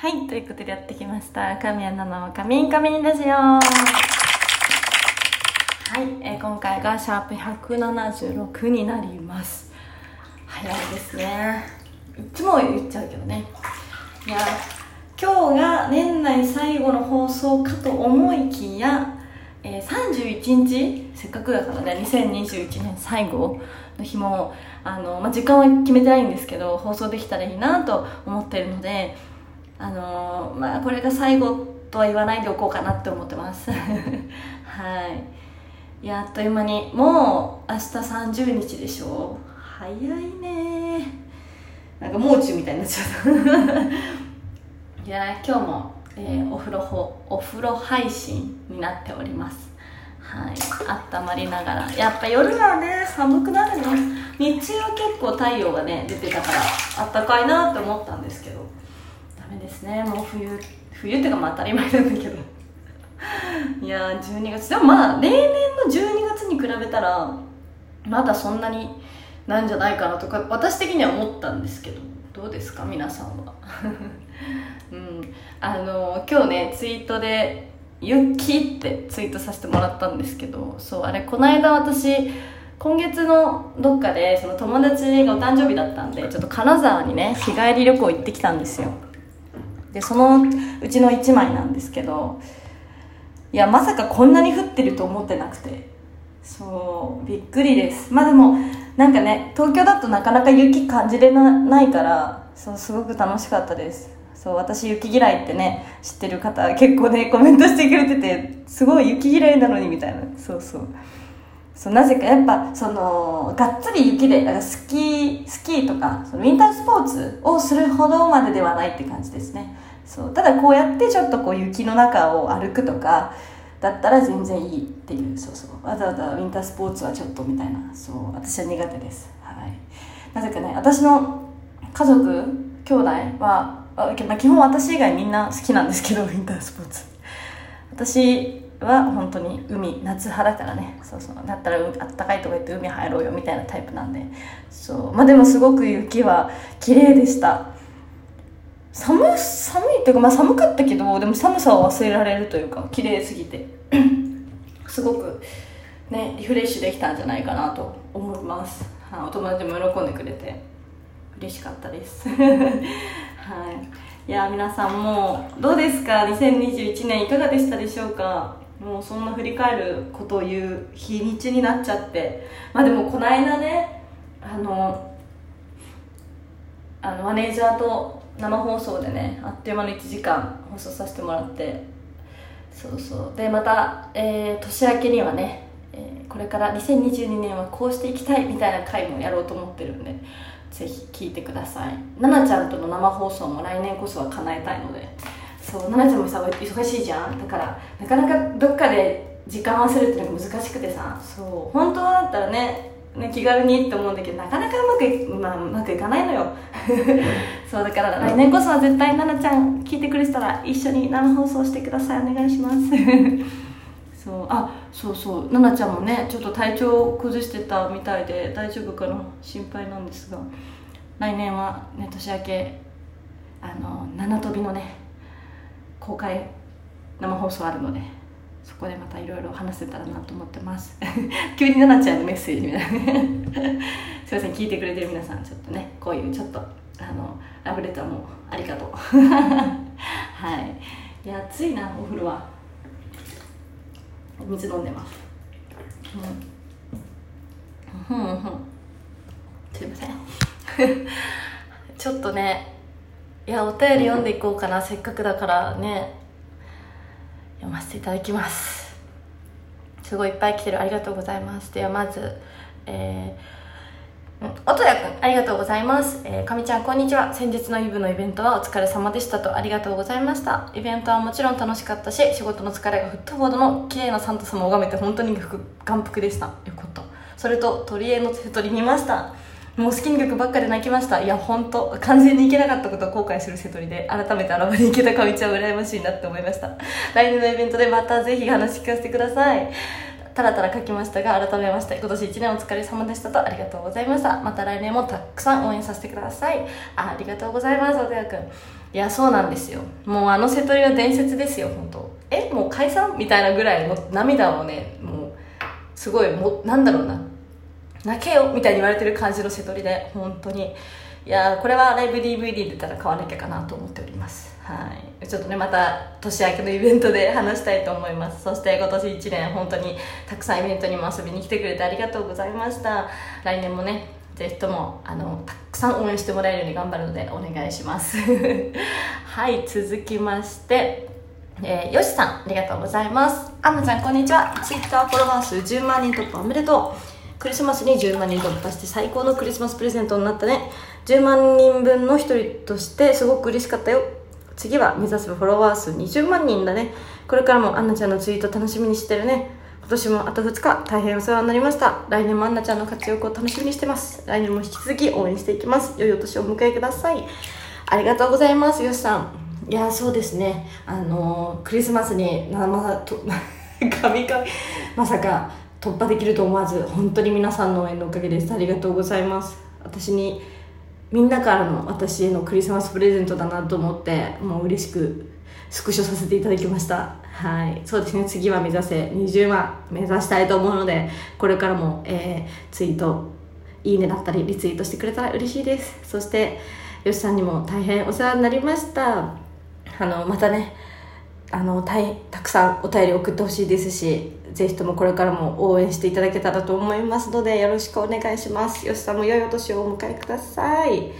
はい、ということでやってきました。神谷奈々のカミンカミンラジオ。はい、えー今回がシャープ176になります。早いですね。いつも言っちゃうけどね。いや、今日が年内最後の放送かと思いきや、えー31日せっかくだからね2021年最後の日もあの、まあ、時間は決めてないんですけど放送できたらいいなと思ってるのであのまあこれが最後とは言わないでおこうかなって思ってます。はい。いやあっという間にもう明日30日でしょ。早いね。なんかもう中みたいになっちゃった。いや今日も、えーお風呂ほお風呂配信になっております。はい。温まりながら。やっぱ夜はね寒くなるね日中は結構太陽がね出てたからあったかいなって思ったんですけど。メですね。もう冬冬っていうかまあ当たり前なんだけど。いやー12月。でもまあ例年の12月に比べたらまだそんなになんじゃないかなとか私的には思ったんですけど。どうですか？皆さんは。うん。あの今日ねツイートで「雪」ってツイートさせてもらったんですけどそうあれこの間私今月のどっかでその友達がお誕生日だったんでちょっと金沢にね日帰り旅行行ってきたんですよ。でそのうちの1枚なんですけどいやまさかこんなに降ってると思ってなくて。そうびっくりです。まあでもなんかね東京だとなかなか雪感じれなないからそうすごく楽しかったです。そう私雪嫌いってね知ってる方結構ねコメントしてくれててすごい雪嫌いなのにみたいな。そうそう。そうなぜかやっぱそのがっつり雪でだからスキースキーとかそのウィンタースポーツをするほどまでではないって感じですね。そうただこうやってちょっとこう雪の中を歩くとかだったら全然いいっていうそうそう。わざわざウィンタースポーツはちょっとみたいな。そう私は苦手です。はい。なぜかね私の家族兄弟はまあ基本私以外みんな好きなんですけどウィンタースポーツ。私は本当に海夏派だからねそうそうだったらあったかいとこ行って海入ろうよみたいなタイプなんでそう。まあでもすごく雪は綺麗でした。寒寒いっていうかまあ寒かったけどでも寒さを忘れられるというか綺麗すぎて。すごくねリフレッシュできたんじゃないかなと思います、は、お友達も喜んでくれて嬉しかったです。はい。いや皆さんもどうですか？2021年いかがでしたでしょうか？もうそんな振り返ることを言う日にちになっちゃって。まあでもこの間ねあのあのマネージャーと生放送でねあっという間の1時間放送させてもらって。そうそう。でまた、えー年明けにはね、えーこれから2022年はこうしていきたいみたいな回もやろうと思ってるんでぜひ聞いてください。奈々ちゃんとの生放送も来年こそは叶えたいので。そう奈々ちゃんもさ忙しいじゃん。だからなかなかどっかで時間合わせるっていうのが難しくてさ。そう。本当だったらねね気軽にって思うんだけどなかなかうまくい,、まあ、うまくいかないのよ。そうだから来年こそは絶対奈々ちゃん聞いてくれてたら一緒に生放送してください。お願いします。そう。あそうそう。奈々ちゃんもねちょっと体調を崩してたみたいで大丈夫かな？心配なんですが。来年はね年明けあの七飛びのね公開生放送あるのでそこでまたいろいろ話せたらなと思ってます。急に奈々ちゃんのメッセージみたいな。すいません聞いてくれてる皆さんちょっとねこういうちょっとあのラブレターもありがとう。はい。いや暑いなお風呂は。水飲んでます。うんうんうん。すいません。ちょっとねいやお便り読んでいこうかな。せっかくだからね。読ませていただきます。すごいいっぱい来てる。ありがとうございます。ではまずえー、音谷くんありがとうございます。えーかみ、ちゃんこんにちは。先日のイブのイベントはお疲れ様でしたと。ありがとうございました。イベントはもちろん楽しかったし仕事の疲れが吹っ飛ぶほどの綺麗なサンタ様を拝めて本当に眼福でした。よかった。それと鳥居の瀬戸り見ました。もう好きな曲ばっかで泣きました。いや本当完全に行けなかったことを後悔する瀬戸りで改めて荒場に行けたかみちゃん羨ましいなって思いました。来年のイベントでまたぜひ話聞かせてください。たらたら書きましたが改めまして今年1年お疲れ様でしたとありがとうございました。また来年もたくさん応援させてください。ありがとうございますおでやくん。いやそうなんですよ。もうあの瀬戸りは伝説ですよ本当えもう解散みたいなぐらいの涙をねもうすごいもなんだろうな。泣けよみたいに言われてる感じの瀬戸りで本当にいやこれはライブ DVD 出たら買わなきゃかなと思っておりますはいちょっとねまた年明けのイベントで話したいと思いますそして今年1年本当にたくさんイベントにも遊びに来てくれてありがとうございました来年もねぜひともあのたくさん応援してもらえるように頑張るのでお願いします はい続きましてえー、よしさん、ありがとうございます。アンナちゃん、こんにちは。ツイッターフォロワー数10万人突破おめでとう。クリスマスに10万人突破して最高のクリスマスプレゼントになったね。10万人分の一人としてすごく嬉しかったよ。次は目指すフォロワー数20万人だね。これからもアンナちゃんのツイート楽しみにしてるね。今年もあと2日大変お世話になりました。来年もアンナちゃんの活躍を楽しみにしてます。来年も引き続き応援していきます。良いお年をお迎えください。ありがとうございますよしさん。いやそうですね。あのー、クリスマスに生と 神々まさか突破できると思わず本当に皆さんの応援のおかげです。ありがとうございます。私にみんなからの私へのクリスマスプレゼントだなと思ってもう嬉しくスクショさせていただきました。はい。そうですね。次は目指せ。20万目指したいと思うのでこれからも、えー、ツイートいいねだったりリツイートしてくれたら嬉しいです。そしてよしさんにも大変お世話になりました。あのまたねあのたいたくさんお便り送ってほしいですしぜひともこれからも応援していただけたらと思いますのでよろしくお願いします。よしさんも良いお年をお迎えください、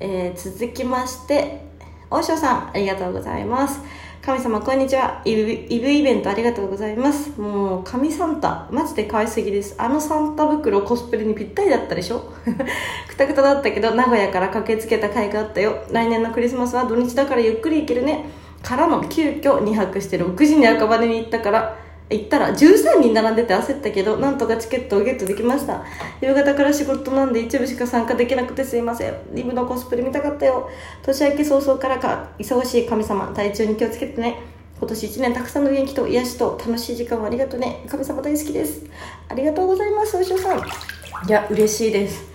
えー、続きまして大塩さんありがとうございます。神様こんにちは。イブイブイベントありがとうございます。もう神サンタマジで可愛すぎです。あのサンタ袋コスプレにぴったりだったでしょ？くたくただったけど名古屋から駆けつけた甲斐があったよ。来年のクリスマスは土日だからゆっくり行けるね。からの急遽2泊して6時に赤羽に行ったから行ったら13人並んでて焦ったけどなんとかチケットをゲットできました。夕方から仕事なんで一部しか参加できなくてすいません。リブのコスプレ見たかったよ。年明け早々からか忙しい神様体調に気をつけてね。今年1年たくさんの元気と癒しと楽しい時間をありがとうね。神様大好きです。ありがとうございますお医者さん。いや嬉しいです。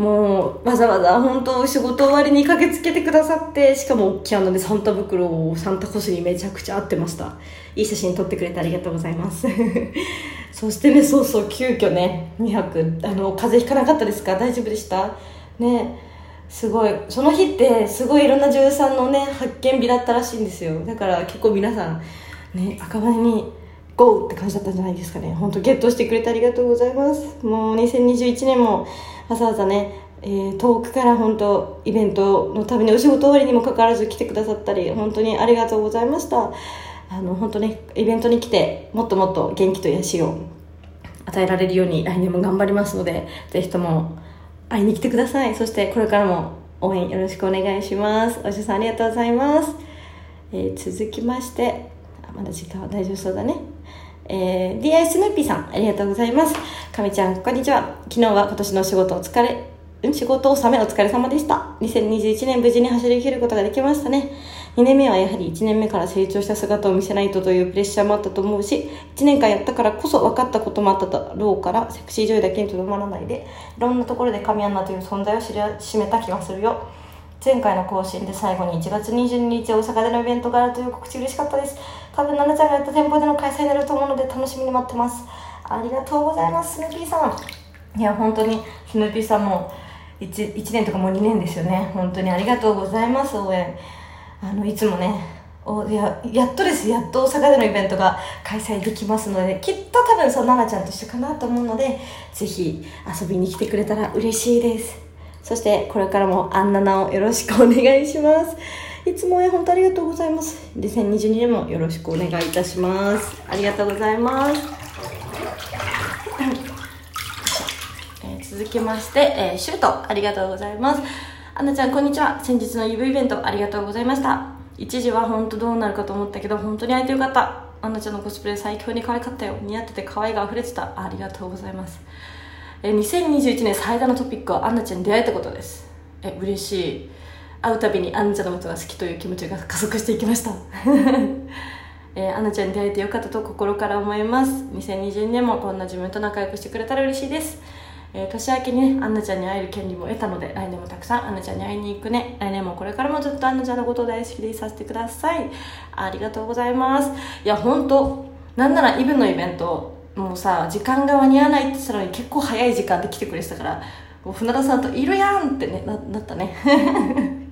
もうわざわざ本当仕事終わりに駆けつけてくださってしかも大きいのねサンタ袋をサンタコスにめちゃくちゃ合ってました。いい写真撮ってくれてありがとうございます。そしてねそうそう急遽ね2泊あの風邪ひかなかったですか？大丈夫でした？ねすごい。その日ってすごいいろんな女優さんのね発見日だったらしいんですよ。だから結構皆さんね赤羽にゴーって感じだったんじゃないですかね。本当ゲットしてくれてありがとうございます。もう2021年もわざわざね、えー、遠くから本当イベントのためにお仕事終わりにもかかわらず来てくださったり本当にありがとうございました。あの本当ねイベントに来てもっともっと元気と癒しを与えられるように来年も頑張りますのでぜひとも会いに来てください。そしてこれからも応援よろしくお願いします。お医者さんありがとうございます、えー、続きましてまだ時間は大丈夫そうだね。えー、DI スヌーピーさん、ありがとうございます。かみちゃん、こんにちは。昨日は今年の仕事お疲れ、うん、仕事納めお疲れ様でした。2021年無事に走り切ることができましたね。2年目はやはり1年目から成長した姿を見せないとというプレッシャーもあったと思うし、1年間やったからこそ分かったこともあっただろうから、セクシー女優だけにとどまらないで、いろんなところで神アンナという存在を知り始めた気がするよ。前回の更新で最後に1月22日大阪でのイベントがあるという告知嬉しかったです。多分奈々ちゃんがやった店舗での開催になると思うので楽しみに待ってます。ありがとうございますスヌーピーさん。いや本当にスヌーピーさんも 1, 1年とかもう2年ですよね。本当にありがとうございます応援。あのいつもねおややっとです。やっと大阪でのイベントが開催できますのできっと多分そう奈々ちゃんと一緒かなと思うのでぜひ遊びに来てくれたら嬉しいです。そしてこれからもあんななをよろしくお願いします。いつも本当ありがとうございます。2022年もよろしくお願いいたします。ありがとうございます。え、続きまして、えー、シュート、ありがとうございます。アンナちゃん、こんにちは。先日の UV イベント、ありがとうございました。一時は本当どうなるかと思ったけど、本当に会えてよかった。アンナちゃんのコスプレ最強に可愛かったよ。似合ってて可愛が溢れてた。ありがとうございます。え2021年最大のトピックはアンナちゃんに出会えたことですえ嬉しい会うたびにアンナちゃんのことが好きという気持ちが加速していきました、えー、アンナちゃんに出会えてよかったと心から思います2022年もこんな自分と仲良くしてくれたら嬉しいですえー、年明けにね、アンナちゃんに会える権利も得たので、来年もたくさんアンナちゃんに会いに行くね。来年もこれからもずっとアンナちゃんのことを大好きでいさせてください。ありがとうございます。いや、本当なんならイブのイベント、もうさ、時間が間に合わないって言ったのに結構早い時間で来てくれてたから、もう船田さんといるやんってね、ななったね。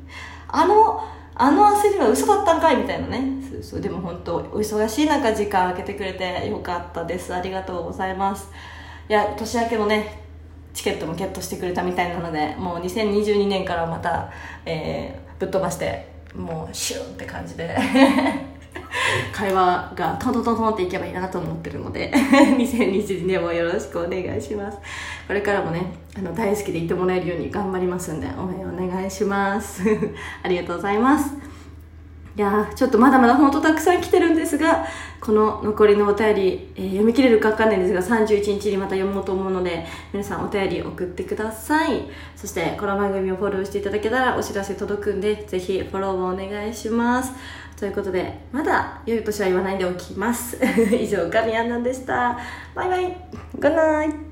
あの、あの焦りは嘘だったんかいみたいなね。そうそうでも本当お忙しい中時間空けてくれてよかったです。ありがとうございます。いや年明けのねチケットもゲットしてくれたみたいなのでもう2022年からまた、えー、ぶっ飛ばしてもうシュンって感じで。会話がトントントントンっていけばいいなと思ってるので 2022年もよろしくお願いしますこれからもねあの大好きでいてもらえるように頑張りますんで応援お願いします ありがとうございますいやちょっとまだまだ本当たくさん来てるんですが、この残りのお便り、えー、読み切れるかわかんないんですが、31日にまた読もうと思うので、皆さんお便り送ってください。そして、この番組をフォローしていただけたらお知らせ届くんで、ぜひフォローをお願いします。ということで、まだ良い年は言わないでおきます。以上、ガミアンナでした。バイバイ。グッナイ。